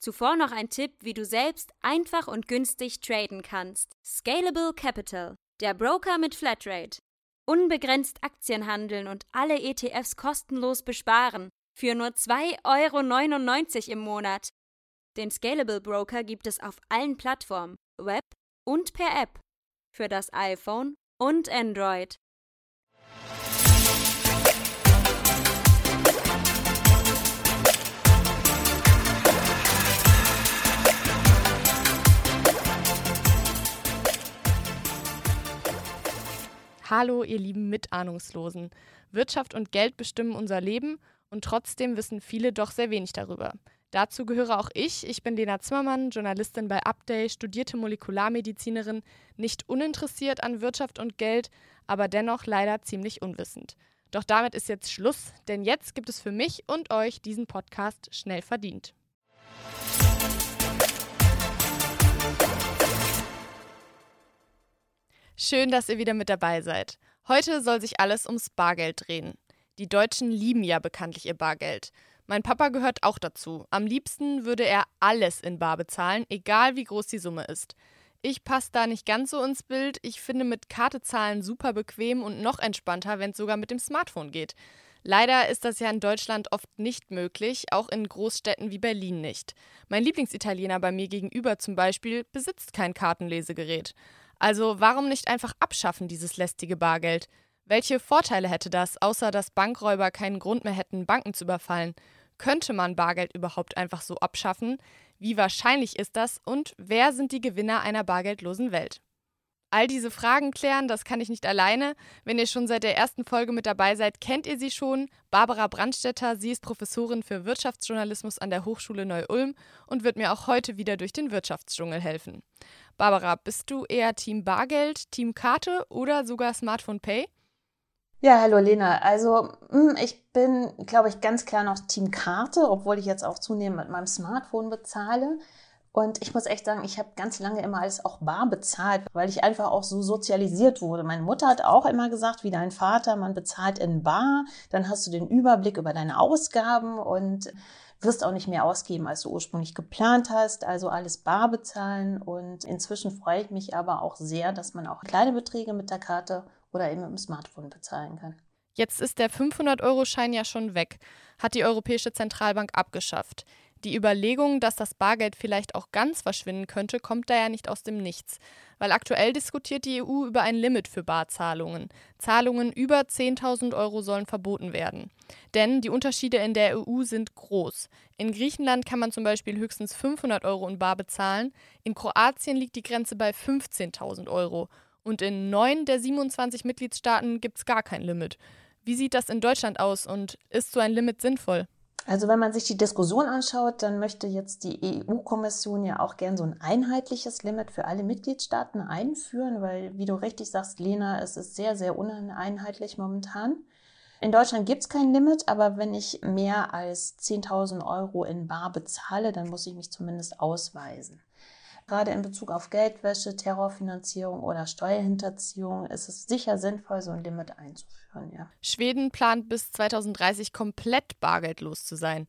Zuvor noch ein Tipp, wie du selbst einfach und günstig traden kannst. Scalable Capital, der Broker mit Flatrate. Unbegrenzt Aktien handeln und alle ETFs kostenlos besparen. Für nur 2,99 Euro im Monat. Den Scalable Broker gibt es auf allen Plattformen, Web und per App. Für das iPhone und Android. Hallo, ihr lieben Mitahnungslosen. Wirtschaft und Geld bestimmen unser Leben und trotzdem wissen viele doch sehr wenig darüber. Dazu gehöre auch ich. Ich bin Lena Zimmermann, Journalistin bei Update, studierte Molekularmedizinerin, nicht uninteressiert an Wirtschaft und Geld, aber dennoch leider ziemlich unwissend. Doch damit ist jetzt Schluss, denn jetzt gibt es für mich und euch diesen Podcast schnell verdient. Schön, dass ihr wieder mit dabei seid. Heute soll sich alles ums Bargeld drehen. Die Deutschen lieben ja bekanntlich ihr Bargeld. Mein Papa gehört auch dazu. Am liebsten würde er alles in Bar bezahlen, egal wie groß die Summe ist. Ich passe da nicht ganz so ins Bild. Ich finde mit Karte zahlen super bequem und noch entspannter, wenn es sogar mit dem Smartphone geht. Leider ist das ja in Deutschland oft nicht möglich, auch in Großstädten wie Berlin nicht. Mein Lieblingsitaliener bei mir gegenüber zum Beispiel besitzt kein Kartenlesegerät. Also warum nicht einfach abschaffen, dieses lästige Bargeld? Welche Vorteile hätte das, außer dass Bankräuber keinen Grund mehr hätten, Banken zu überfallen? Könnte man Bargeld überhaupt einfach so abschaffen? Wie wahrscheinlich ist das und wer sind die Gewinner einer bargeldlosen Welt? All diese Fragen klären, das kann ich nicht alleine. Wenn ihr schon seit der ersten Folge mit dabei seid, kennt ihr sie schon. Barbara Brandstetter, sie ist Professorin für Wirtschaftsjournalismus an der Hochschule Neu-Ulm und wird mir auch heute wieder durch den Wirtschaftsdschungel helfen. Barbara, bist du eher Team Bargeld, Team Karte oder sogar Smartphone Pay? Ja, hallo Lena. Also hm, ich bin, glaube ich, ganz klar noch Team Karte, obwohl ich jetzt auch zunehmend mit meinem Smartphone bezahle. Und ich muss echt sagen, ich habe ganz lange immer alles auch bar bezahlt, weil ich einfach auch so sozialisiert wurde. Meine Mutter hat auch immer gesagt, wie dein Vater, man bezahlt in bar, dann hast du den Überblick über deine Ausgaben und wirst auch nicht mehr ausgeben, als du ursprünglich geplant hast. Also alles bar bezahlen. Und inzwischen freue ich mich aber auch sehr, dass man auch kleine Beträge mit der Karte oder eben mit dem Smartphone bezahlen kann. Jetzt ist der 500-Euro-Schein ja schon weg, hat die Europäische Zentralbank abgeschafft. Die Überlegung, dass das Bargeld vielleicht auch ganz verschwinden könnte, kommt da ja nicht aus dem Nichts, weil aktuell diskutiert die EU über ein Limit für Barzahlungen. Zahlungen über 10.000 Euro sollen verboten werden. Denn die Unterschiede in der EU sind groß. In Griechenland kann man zum Beispiel höchstens 500 Euro in Bar bezahlen, in Kroatien liegt die Grenze bei 15.000 Euro und in neun der 27 Mitgliedstaaten gibt es gar kein Limit. Wie sieht das in Deutschland aus und ist so ein Limit sinnvoll? Also wenn man sich die Diskussion anschaut, dann möchte jetzt die EU-Kommission ja auch gern so ein einheitliches Limit für alle Mitgliedstaaten einführen, weil, wie du richtig sagst, Lena, es ist sehr, sehr uneinheitlich momentan. In Deutschland gibt es kein Limit, aber wenn ich mehr als 10.000 Euro in Bar bezahle, dann muss ich mich zumindest ausweisen. Gerade in Bezug auf Geldwäsche, Terrorfinanzierung oder Steuerhinterziehung ist es sicher sinnvoll, so ein Limit einzuführen. Ja. Schweden plant bis 2030 komplett bargeldlos zu sein.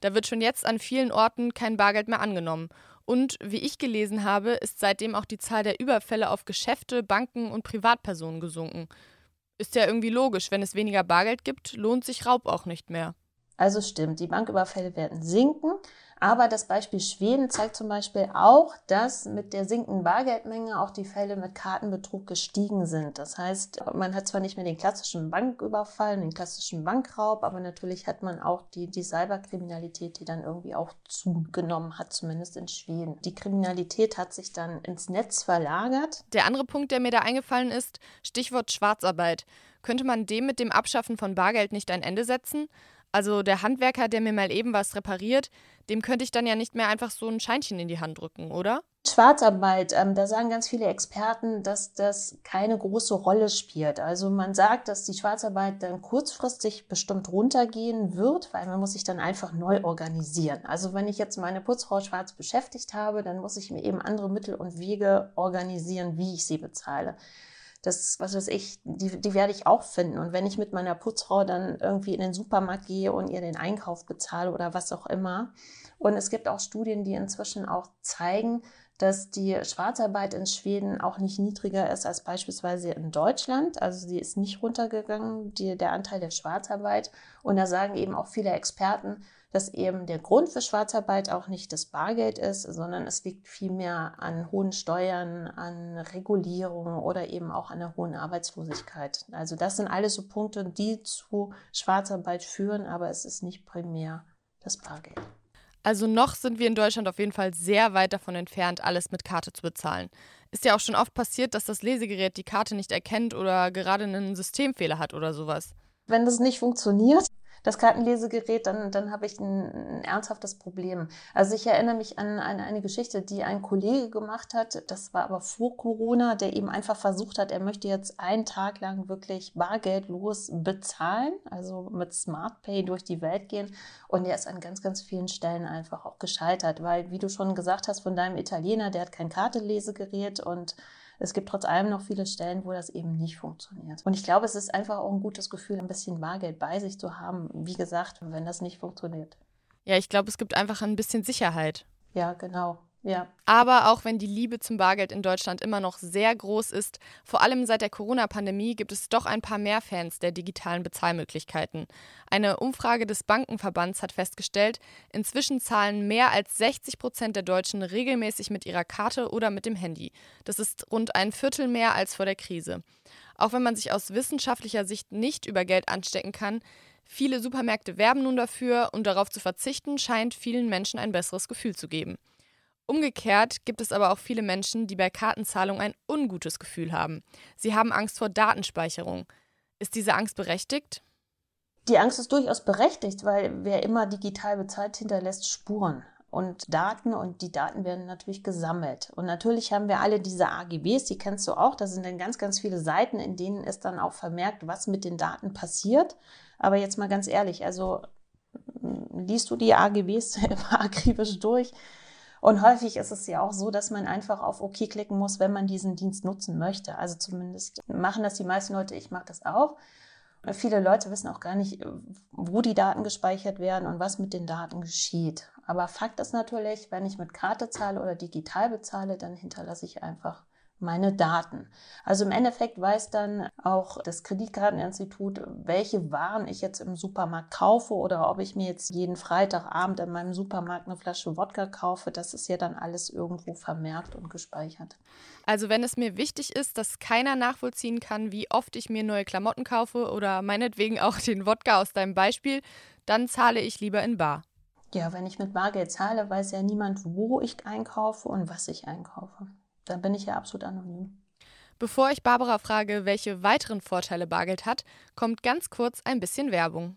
Da wird schon jetzt an vielen Orten kein Bargeld mehr angenommen. Und wie ich gelesen habe, ist seitdem auch die Zahl der Überfälle auf Geschäfte, Banken und Privatpersonen gesunken. Ist ja irgendwie logisch, wenn es weniger Bargeld gibt, lohnt sich Raub auch nicht mehr. Also stimmt, die Banküberfälle werden sinken, aber das Beispiel Schweden zeigt zum Beispiel auch, dass mit der sinkenden Bargeldmenge auch die Fälle mit Kartenbetrug gestiegen sind. Das heißt, man hat zwar nicht mehr den klassischen Banküberfall, den klassischen Bankraub, aber natürlich hat man auch die, die Cyberkriminalität, die dann irgendwie auch zugenommen hat, zumindest in Schweden. Die Kriminalität hat sich dann ins Netz verlagert. Der andere Punkt, der mir da eingefallen ist, Stichwort Schwarzarbeit. Könnte man dem mit dem Abschaffen von Bargeld nicht ein Ende setzen? Also der Handwerker, der mir mal eben was repariert, dem könnte ich dann ja nicht mehr einfach so ein Scheinchen in die Hand drücken, oder? Schwarzarbeit, ähm, da sagen ganz viele Experten, dass das keine große Rolle spielt. Also man sagt, dass die Schwarzarbeit dann kurzfristig bestimmt runtergehen wird, weil man muss sich dann einfach neu organisieren. Also wenn ich jetzt meine Putzfrau schwarz beschäftigt habe, dann muss ich mir eben andere Mittel und Wege organisieren, wie ich sie bezahle. Das, was weiß ich, die, die werde ich auch finden. Und wenn ich mit meiner Putzfrau dann irgendwie in den Supermarkt gehe und ihr den Einkauf bezahle oder was auch immer. Und es gibt auch Studien, die inzwischen auch zeigen, dass die Schwarzarbeit in Schweden auch nicht niedriger ist als beispielsweise in Deutschland. Also sie ist nicht runtergegangen, die, der Anteil der Schwarzarbeit. Und da sagen eben auch viele Experten, dass eben der Grund für Schwarzarbeit auch nicht das Bargeld ist, sondern es liegt vielmehr an hohen Steuern, an Regulierungen oder eben auch an der hohen Arbeitslosigkeit. Also das sind alles so Punkte, die zu Schwarzarbeit führen, aber es ist nicht primär das Bargeld. Also noch sind wir in Deutschland auf jeden Fall sehr weit davon entfernt, alles mit Karte zu bezahlen. Ist ja auch schon oft passiert, dass das Lesegerät die Karte nicht erkennt oder gerade einen Systemfehler hat oder sowas. Wenn das nicht funktioniert, das Kartenlesegerät, dann, dann habe ich ein, ein, ernsthaftes Problem. Also ich erinnere mich an, an eine Geschichte, die ein Kollege gemacht hat. Das war aber vor Corona, der eben einfach versucht hat, er möchte jetzt einen Tag lang wirklich bargeldlos bezahlen, also mit SmartPay durch die Welt gehen. Und er ist an ganz, ganz vielen Stellen einfach auch gescheitert, weil, wie du schon gesagt hast, von deinem Italiener, der hat kein Kartenlesegerät und es gibt trotz allem noch viele Stellen, wo das eben nicht funktioniert. Und ich glaube, es ist einfach auch ein gutes Gefühl, ein bisschen Bargeld bei sich zu haben, wie gesagt, wenn das nicht funktioniert. Ja, ich glaube, es gibt einfach ein bisschen Sicherheit. Ja, genau. Ja. Aber auch wenn die Liebe zum Bargeld in Deutschland immer noch sehr groß ist, vor allem seit der Corona-Pandemie gibt es doch ein paar mehr Fans der digitalen Bezahlmöglichkeiten. Eine Umfrage des Bankenverbands hat festgestellt, inzwischen zahlen mehr als 60 Prozent der Deutschen regelmäßig mit ihrer Karte oder mit dem Handy. Das ist rund ein Viertel mehr als vor der Krise. Auch wenn man sich aus wissenschaftlicher Sicht nicht über Geld anstecken kann, viele Supermärkte werben nun dafür und darauf zu verzichten scheint vielen Menschen ein besseres Gefühl zu geben. Umgekehrt gibt es aber auch viele Menschen, die bei Kartenzahlung ein ungutes Gefühl haben. Sie haben Angst vor Datenspeicherung. Ist diese Angst berechtigt? Die Angst ist durchaus berechtigt, weil wer immer digital bezahlt, hinterlässt Spuren und Daten und die Daten werden natürlich gesammelt. Und natürlich haben wir alle diese AGBs, die kennst du auch. Da sind dann ganz, ganz viele Seiten, in denen ist dann auch vermerkt, was mit den Daten passiert. Aber jetzt mal ganz ehrlich, also liest du die AGBs immer akribisch durch? Und häufig ist es ja auch so, dass man einfach auf OK klicken muss, wenn man diesen Dienst nutzen möchte. Also zumindest machen das die meisten Leute, ich mache das auch. Viele Leute wissen auch gar nicht, wo die Daten gespeichert werden und was mit den Daten geschieht. Aber Fakt ist natürlich, wenn ich mit Karte zahle oder digital bezahle, dann hinterlasse ich einfach meine Daten. Also im Endeffekt weiß dann auch das Kreditkarteninstitut, welche Waren ich jetzt im Supermarkt kaufe oder ob ich mir jetzt jeden Freitagabend in meinem Supermarkt eine Flasche Wodka kaufe. Das ist ja dann alles irgendwo vermerkt und gespeichert. Also wenn es mir wichtig ist, dass keiner nachvollziehen kann, wie oft ich mir neue Klamotten kaufe oder meinetwegen auch den Wodka aus deinem Beispiel, dann zahle ich lieber in Bar. Ja, wenn ich mit Bargeld zahle, weiß ja niemand, wo ich einkaufe und was ich einkaufe dann bin ich ja absolut anonym. Bevor ich Barbara frage, welche weiteren Vorteile Bargeld hat, kommt ganz kurz ein bisschen Werbung.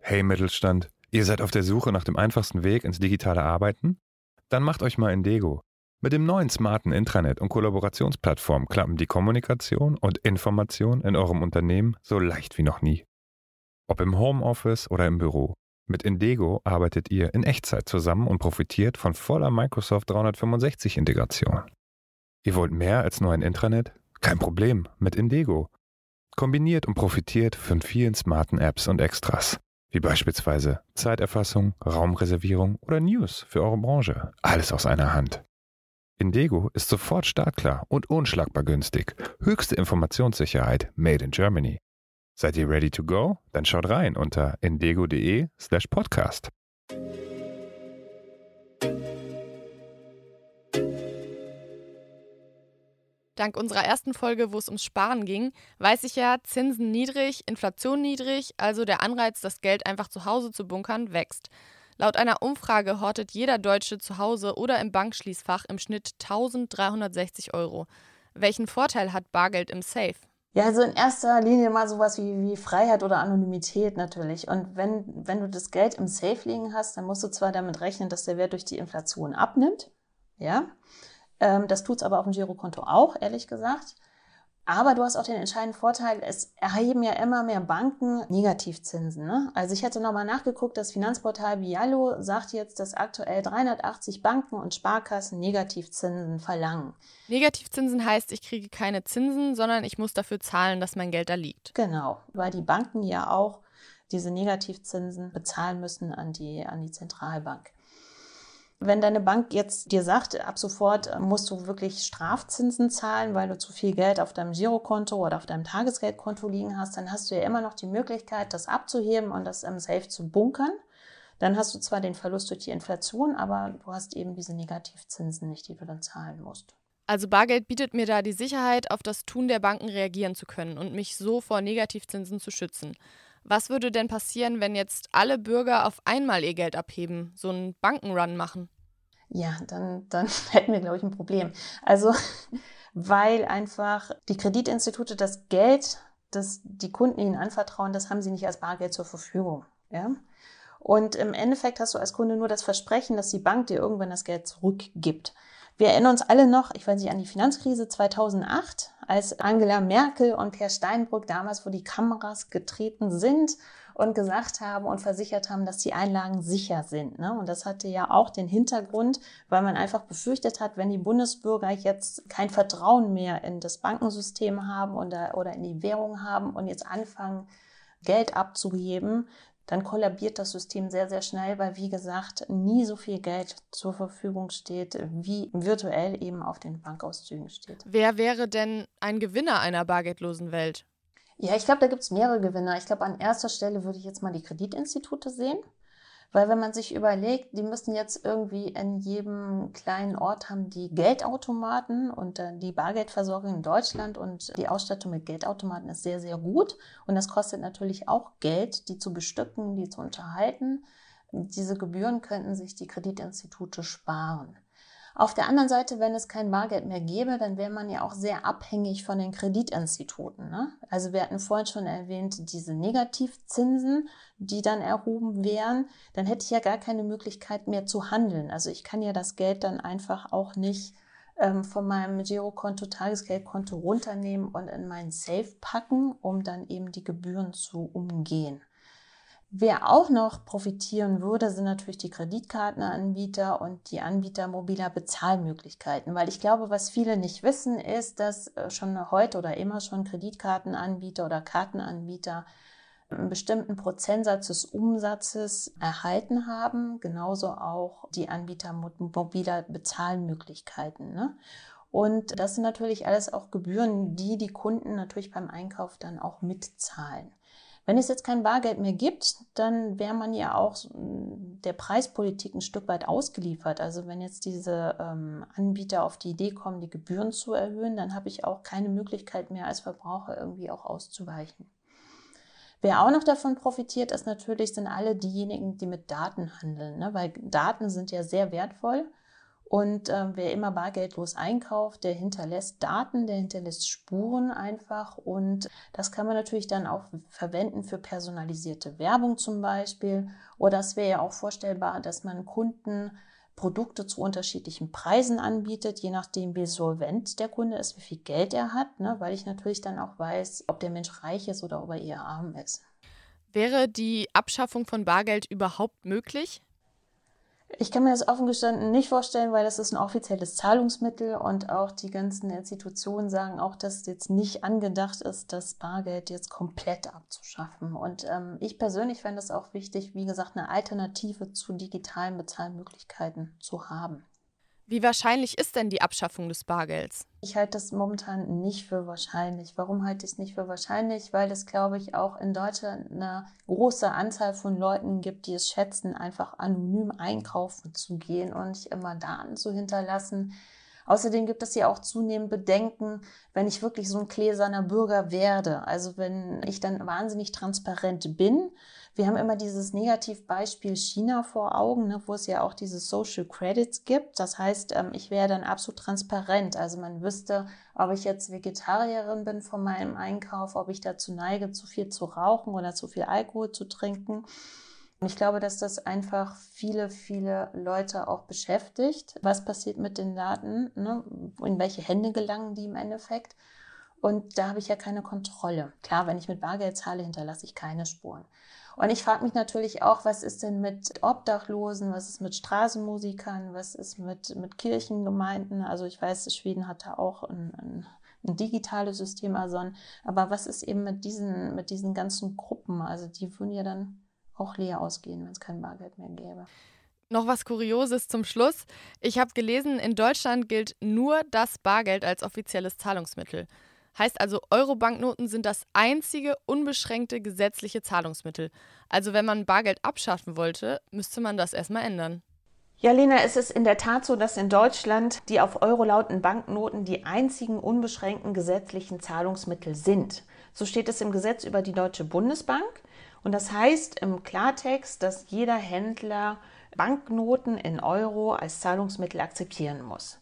Hey Mittelstand, ihr seid auf der Suche nach dem einfachsten Weg ins digitale Arbeiten? Dann macht euch mal Indego. Mit dem neuen smarten Intranet und Kollaborationsplattform klappen die Kommunikation und Information in eurem Unternehmen so leicht wie noch nie. Ob im Homeoffice oder im Büro. Mit Indego arbeitet ihr in Echtzeit zusammen und profitiert von voller Microsoft 365 Integration. Ihr wollt mehr als nur ein Intranet? Kein Problem, mit Indego. Kombiniert und profitiert von vielen smarten Apps und Extras, wie beispielsweise Zeiterfassung, Raumreservierung oder News für eure Branche. Alles aus einer Hand. Indego ist sofort startklar und unschlagbar günstig. Höchste Informationssicherheit made in Germany. Seid ihr ready to go? Dann schaut rein unter indego.de slash podcast. Dank unserer ersten Folge, wo es ums Sparen ging, weiß ich ja, Zinsen niedrig, Inflation niedrig, also der Anreiz, das Geld einfach zu Hause zu bunkern, wächst. Laut einer Umfrage hortet jeder Deutsche zu Hause oder im Bankschließfach im Schnitt 1360 Euro. Welchen Vorteil hat Bargeld im Safe? Ja, also in erster Linie mal sowas wie, wie Freiheit oder Anonymität natürlich. Und wenn, wenn du das Geld im Safe liegen hast, dann musst du zwar damit rechnen, dass der Wert durch die Inflation abnimmt. Ja, ähm, das tut's aber auf dem Girokonto auch, ehrlich gesagt. Aber du hast auch den entscheidenden Vorteil, es erheben ja immer mehr Banken Negativzinsen. Ne? Also ich hatte nochmal nachgeguckt, das Finanzportal Biallo sagt jetzt, dass aktuell 380 Banken und Sparkassen Negativzinsen verlangen. Negativzinsen heißt, ich kriege keine Zinsen, sondern ich muss dafür zahlen, dass mein Geld da liegt. Genau, weil die Banken ja auch diese Negativzinsen bezahlen müssen an die, an die Zentralbank. Wenn deine Bank jetzt dir sagt, ab sofort äh, musst du wirklich Strafzinsen zahlen, weil du zu viel Geld auf deinem Girokonto oder auf deinem Tagesgeldkonto liegen hast, dann hast du ja immer noch die Möglichkeit, das abzuheben und das im Safe zu bunkern. Dann hast du zwar den Verlust durch die Inflation, aber du hast eben diese Negativzinsen nicht, die du dann zahlen musst. Also Bargeld bietet mir da die Sicherheit, auf das Tun der Banken reagieren zu können und mich so vor Negativzinsen zu schützen. Was würde denn passieren, wenn jetzt alle Bürger auf einmal ihr Geld abheben, so einen Bankenrun machen? Ja, dann, dann hätten wir, glaube ich, ein Problem. Also, weil einfach die Kreditinstitute das Geld, das die Kunden ihnen anvertrauen, das haben sie nicht als Bargeld zur Verfügung. Ja? Und im Endeffekt hast du als Kunde nur das Versprechen, dass die Bank dir irgendwann das Geld zurückgibt. Wir erinnern uns alle noch, ich weiß nicht, an die Finanzkrise 2008, als Angela Merkel und Per Steinbrück damals vor die Kameras getreten sind und gesagt haben und versichert haben, dass die Einlagen sicher sind. Ne? Und das hatte ja auch den Hintergrund, weil man einfach befürchtet hat, wenn die Bundesbürger jetzt kein Vertrauen mehr in das Bankensystem haben oder, oder in die Währung haben und jetzt anfangen, Geld abzugeben, dann kollabiert das System sehr, sehr schnell, weil, wie gesagt, nie so viel Geld zur Verfügung steht, wie virtuell eben auf den Bankauszügen steht. Wer wäre denn ein Gewinner einer bargeldlosen Welt? Ja, ich glaube, da gibt es mehrere Gewinner. Ich glaube, an erster Stelle würde ich jetzt mal die Kreditinstitute sehen. Weil wenn man sich überlegt, die müssen jetzt irgendwie in jedem kleinen Ort haben die Geldautomaten und äh, die Bargeldversorgung in Deutschland und die Ausstattung mit Geldautomaten ist sehr, sehr gut. Und das kostet natürlich auch Geld, die zu bestücken, die zu unterhalten. Diese Gebühren könnten sich die Kreditinstitute sparen. Auf der anderen Seite, wenn es kein Bargeld mehr gäbe, dann wäre man ja auch sehr abhängig von den Kreditinstituten. Ne? Also wir hatten vorhin schon erwähnt, diese Negativzinsen, die dann erhoben wären, dann hätte ich ja gar keine Möglichkeit mehr zu handeln. Also ich kann ja das Geld dann einfach auch nicht ähm, von meinem Girokonto, Tagesgeldkonto runternehmen und in meinen Safe packen, um dann eben die Gebühren zu umgehen. Wer auch noch profitieren würde, sind natürlich die Kreditkartenanbieter und die Anbieter mobiler Bezahlmöglichkeiten. Weil ich glaube, was viele nicht wissen, ist, dass äh, schon heute oder immer schon Kreditkartenanbieter oder Kartenanbieter einen bestimmten Prozentsatz des Umsatzes erhalten haben. Genauso auch die Anbieter mobiler Bezahlmöglichkeiten. Ne? Und das sind natürlich alles auch Gebühren, die die Kunden natürlich beim Einkauf dann auch mitzahlen. Wenn es jetzt kein Bargeld mehr gibt, dann wäre man ja auch der Preispolitik ein Stück weit ausgeliefert. Also wenn jetzt diese ähm, Anbieter auf die Idee kommen, die Gebühren zu erhöhen, dann habe ich auch keine Möglichkeit mehr als Verbraucher irgendwie auch auszuweichen. Wer auch noch davon profitiert, ist natürlich sind alle diejenigen, die mit Daten handeln, ne? weil Daten sind ja sehr wertvoll und äh, wer immer bargeldlos einkauft, der hinterlässt Daten, der hinterlässt Spuren einfach. Und das kann man natürlich dann auch verwenden für personalisierte Werbung zum Beispiel. Oder es wäre ja auch vorstellbar, dass man Kunden Produkte zu unterschiedlichen Preisen anbietet, je nachdem, wie solvent der Kunde ist, wie viel Geld er hat, ne? weil ich natürlich dann auch weiß, ob der Mensch reich ist oder ob er eher arm ist. Wäre die Abschaffung von Bargeld überhaupt möglich? Ich kann mir das offen gestanden nicht vorstellen, weil das ist ein offizielles Zahlungsmittel und auch die ganzen Institutionen sagen auch, dass jetzt nicht angedacht ist, das Bargeld jetzt komplett abzuschaffen. Und ähm, ich persönlich fände es auch wichtig, wie gesagt, eine Alternative zu digitalen Bezahlmöglichkeiten zu haben. Wie wahrscheinlich ist denn die Abschaffung des Bargelds? Ich halte das momentan nicht für wahrscheinlich. Warum halte ich es nicht für wahrscheinlich? Weil es, glaube ich, auch in Deutschland eine große Anzahl von Leuten gibt, die es schätzen, einfach anonym einkaufen zu gehen und nicht immer Daten zu hinterlassen. Außerdem gibt es ja auch zunehmend Bedenken, wenn ich wirklich so ein gläserner Bürger werde. Also wenn ich dann wahnsinnig transparent bin wir haben immer dieses Negativbeispiel China vor Augen, ne, wo es ja auch diese Social Credits gibt. Das heißt, ähm, ich wäre dann absolut transparent. Also man wüsste, ob ich jetzt Vegetarierin bin von meinem Einkauf, ob ich dazu neige, zu viel zu rauchen oder zu viel Alkohol zu trinken. Und ich glaube, dass das einfach viele, viele Leute auch beschäftigt. Was passiert mit den Daten? Ne? In welche Hände gelangen die im Endeffekt? und da habe ich ja keine Kontrolle. Klar, wenn ich mit Bargeld zahle, hinterlasse ich keine Spuren. Und ich frage mich natürlich auch, was ist denn mit Obdachlosen, was ist mit Straßenmusikern, was ist mit, mit Kirchengemeinden? Also ich weiß, Schweden hat da auch ein, ein, ein digitales System, also aber was ist eben mit diesen, mit diesen ganzen Gruppen? Also die würden ja dann auch leer ausgehen, wenn es kein Bargeld mehr gäbe. Noch was Kurioses zum Schluss. Ich habe gelesen, in Deutschland gilt nur das Bargeld als offizielles Zahlungsmittel. Heißt also, Euro-Banknoten sind das einzige unbeschränkte gesetzliche Zahlungsmittel. Also wenn man Bargeld abschaffen wollte, müsste man das erstmal ändern. Ja, Lena, es ist in der Tat so, dass in Deutschland die auf Euro lauten Banknoten die einzigen unbeschränkten gesetzlichen Zahlungsmittel sind. So steht es im Gesetz über die Deutsche Bundesbank. Und das heißt im Klartext, dass jeder Händler Banknoten in Euro als Zahlungsmittel akzeptieren muss.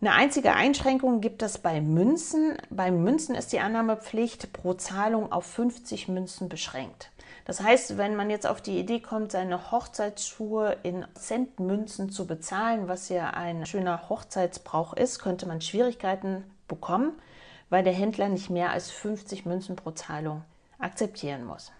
Eine einzige Einschränkung gibt es bei Münzen. Bei Münzen ist die Annahmepflicht pro Zahlung auf 50 Münzen beschränkt. Das heißt, wenn man jetzt auf die Idee kommt, seine Hochzeitsschuhe in Centmünzen zu bezahlen, was ja ein schöner Hochzeitsbrauch ist, könnte man Schwierigkeiten bekommen, weil der Händler nicht mehr als 50 Münzen pro Zahlung akzeptieren muss.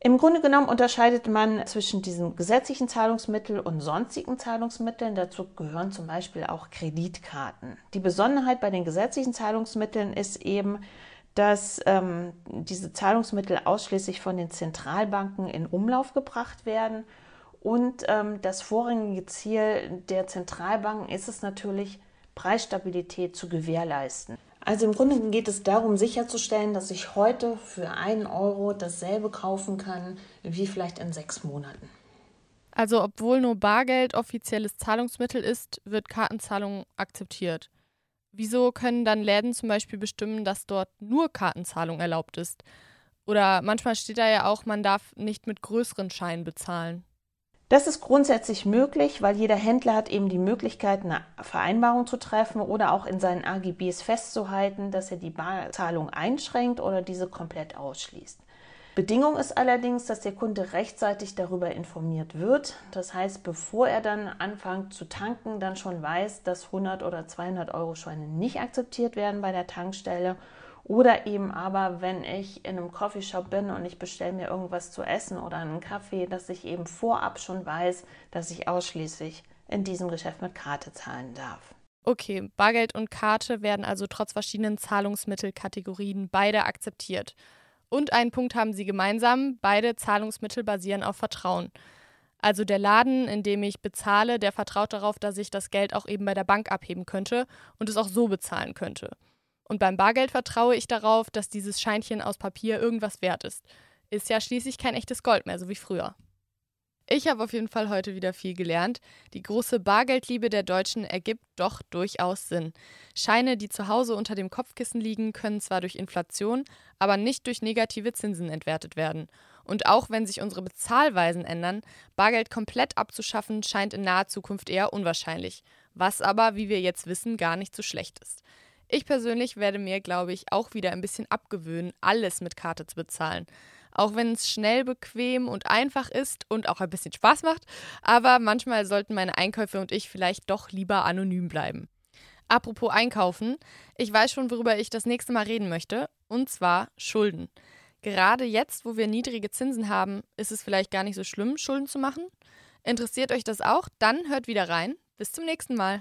Im Grunde genommen unterscheidet man zwischen diesen gesetzlichen Zahlungsmitteln und sonstigen Zahlungsmitteln. Dazu gehören zum Beispiel auch Kreditkarten. Die Besonderheit bei den gesetzlichen Zahlungsmitteln ist eben, dass ähm, diese Zahlungsmittel ausschließlich von den Zentralbanken in Umlauf gebracht werden. Und ähm, das vorrangige Ziel der Zentralbanken ist es natürlich, Preisstabilität zu gewährleisten. Also im Grunde geht es darum, sicherzustellen, dass ich heute für einen Euro dasselbe kaufen kann wie vielleicht in sechs Monaten. Also obwohl nur Bargeld offizielles Zahlungsmittel ist, wird Kartenzahlung akzeptiert. Wieso können dann Läden zum Beispiel bestimmen, dass dort nur Kartenzahlung erlaubt ist? Oder manchmal steht da ja auch, man darf nicht mit größeren Scheinen bezahlen. Das ist grundsätzlich möglich, weil jeder Händler hat eben die Möglichkeit, eine Vereinbarung zu treffen oder auch in seinen AGBs festzuhalten, dass er die Barzahlung einschränkt oder diese komplett ausschließt. Bedingung ist allerdings, dass der Kunde rechtzeitig darüber informiert wird. Das heißt, bevor er dann anfängt zu tanken, dann schon weiß, dass 100 oder 200 Euro Scheine nicht akzeptiert werden bei der Tankstelle oder eben aber, wenn ich in einem Coffeeshop bin und ich bestelle mir irgendwas zu essen oder einen Kaffee, dass ich eben vorab schon weiß, dass ich ausschließlich in diesem Geschäft mit Karte zahlen darf. Okay, Bargeld und Karte werden also trotz verschiedenen Zahlungsmittelkategorien beide akzeptiert. Und einen Punkt haben sie gemeinsam, beide Zahlungsmittel basieren auf Vertrauen. Also der Laden, in dem ich bezahle, der vertraut darauf, dass ich das Geld auch eben bei der Bank abheben könnte und es auch so bezahlen könnte. Und beim Bargeld vertraue ich darauf, dass dieses Scheinchen aus Papier irgendwas wert ist. Ist ja schließlich kein echtes Gold mehr, so wie früher. Ich habe auf jeden Fall heute wieder viel gelernt. Die große Bargeldliebe der Deutschen ergibt doch durchaus Sinn. Scheine, die zu Hause unter dem Kopfkissen liegen, können zwar durch Inflation, aber nicht durch negative Zinsen entwertet werden. Und auch wenn sich unsere Bezahlweisen ändern, Bargeld komplett abzuschaffen scheint in naher Zukunft eher unwahrscheinlich. Was aber, wie wir jetzt wissen, gar nicht so schlecht ist. Ich persönlich werde mir, glaube ich, auch wieder ein bisschen abgewöhnen, alles mit Karte zu bezahlen. Auch wenn es schnell, bequem und einfach ist und auch ein bisschen Spaß macht, aber manchmal sollten meine Einkäufe und ich vielleicht doch lieber anonym bleiben. Apropos Einkaufen, ich weiß schon, worüber ich das nächste Mal reden möchte, und zwar Schulden. Gerade jetzt, wo wir niedrige Zinsen haben, ist es vielleicht gar nicht so schlimm, Schulden zu machen. Interessiert euch das auch? Dann hört wieder rein. Bis zum nächsten Mal.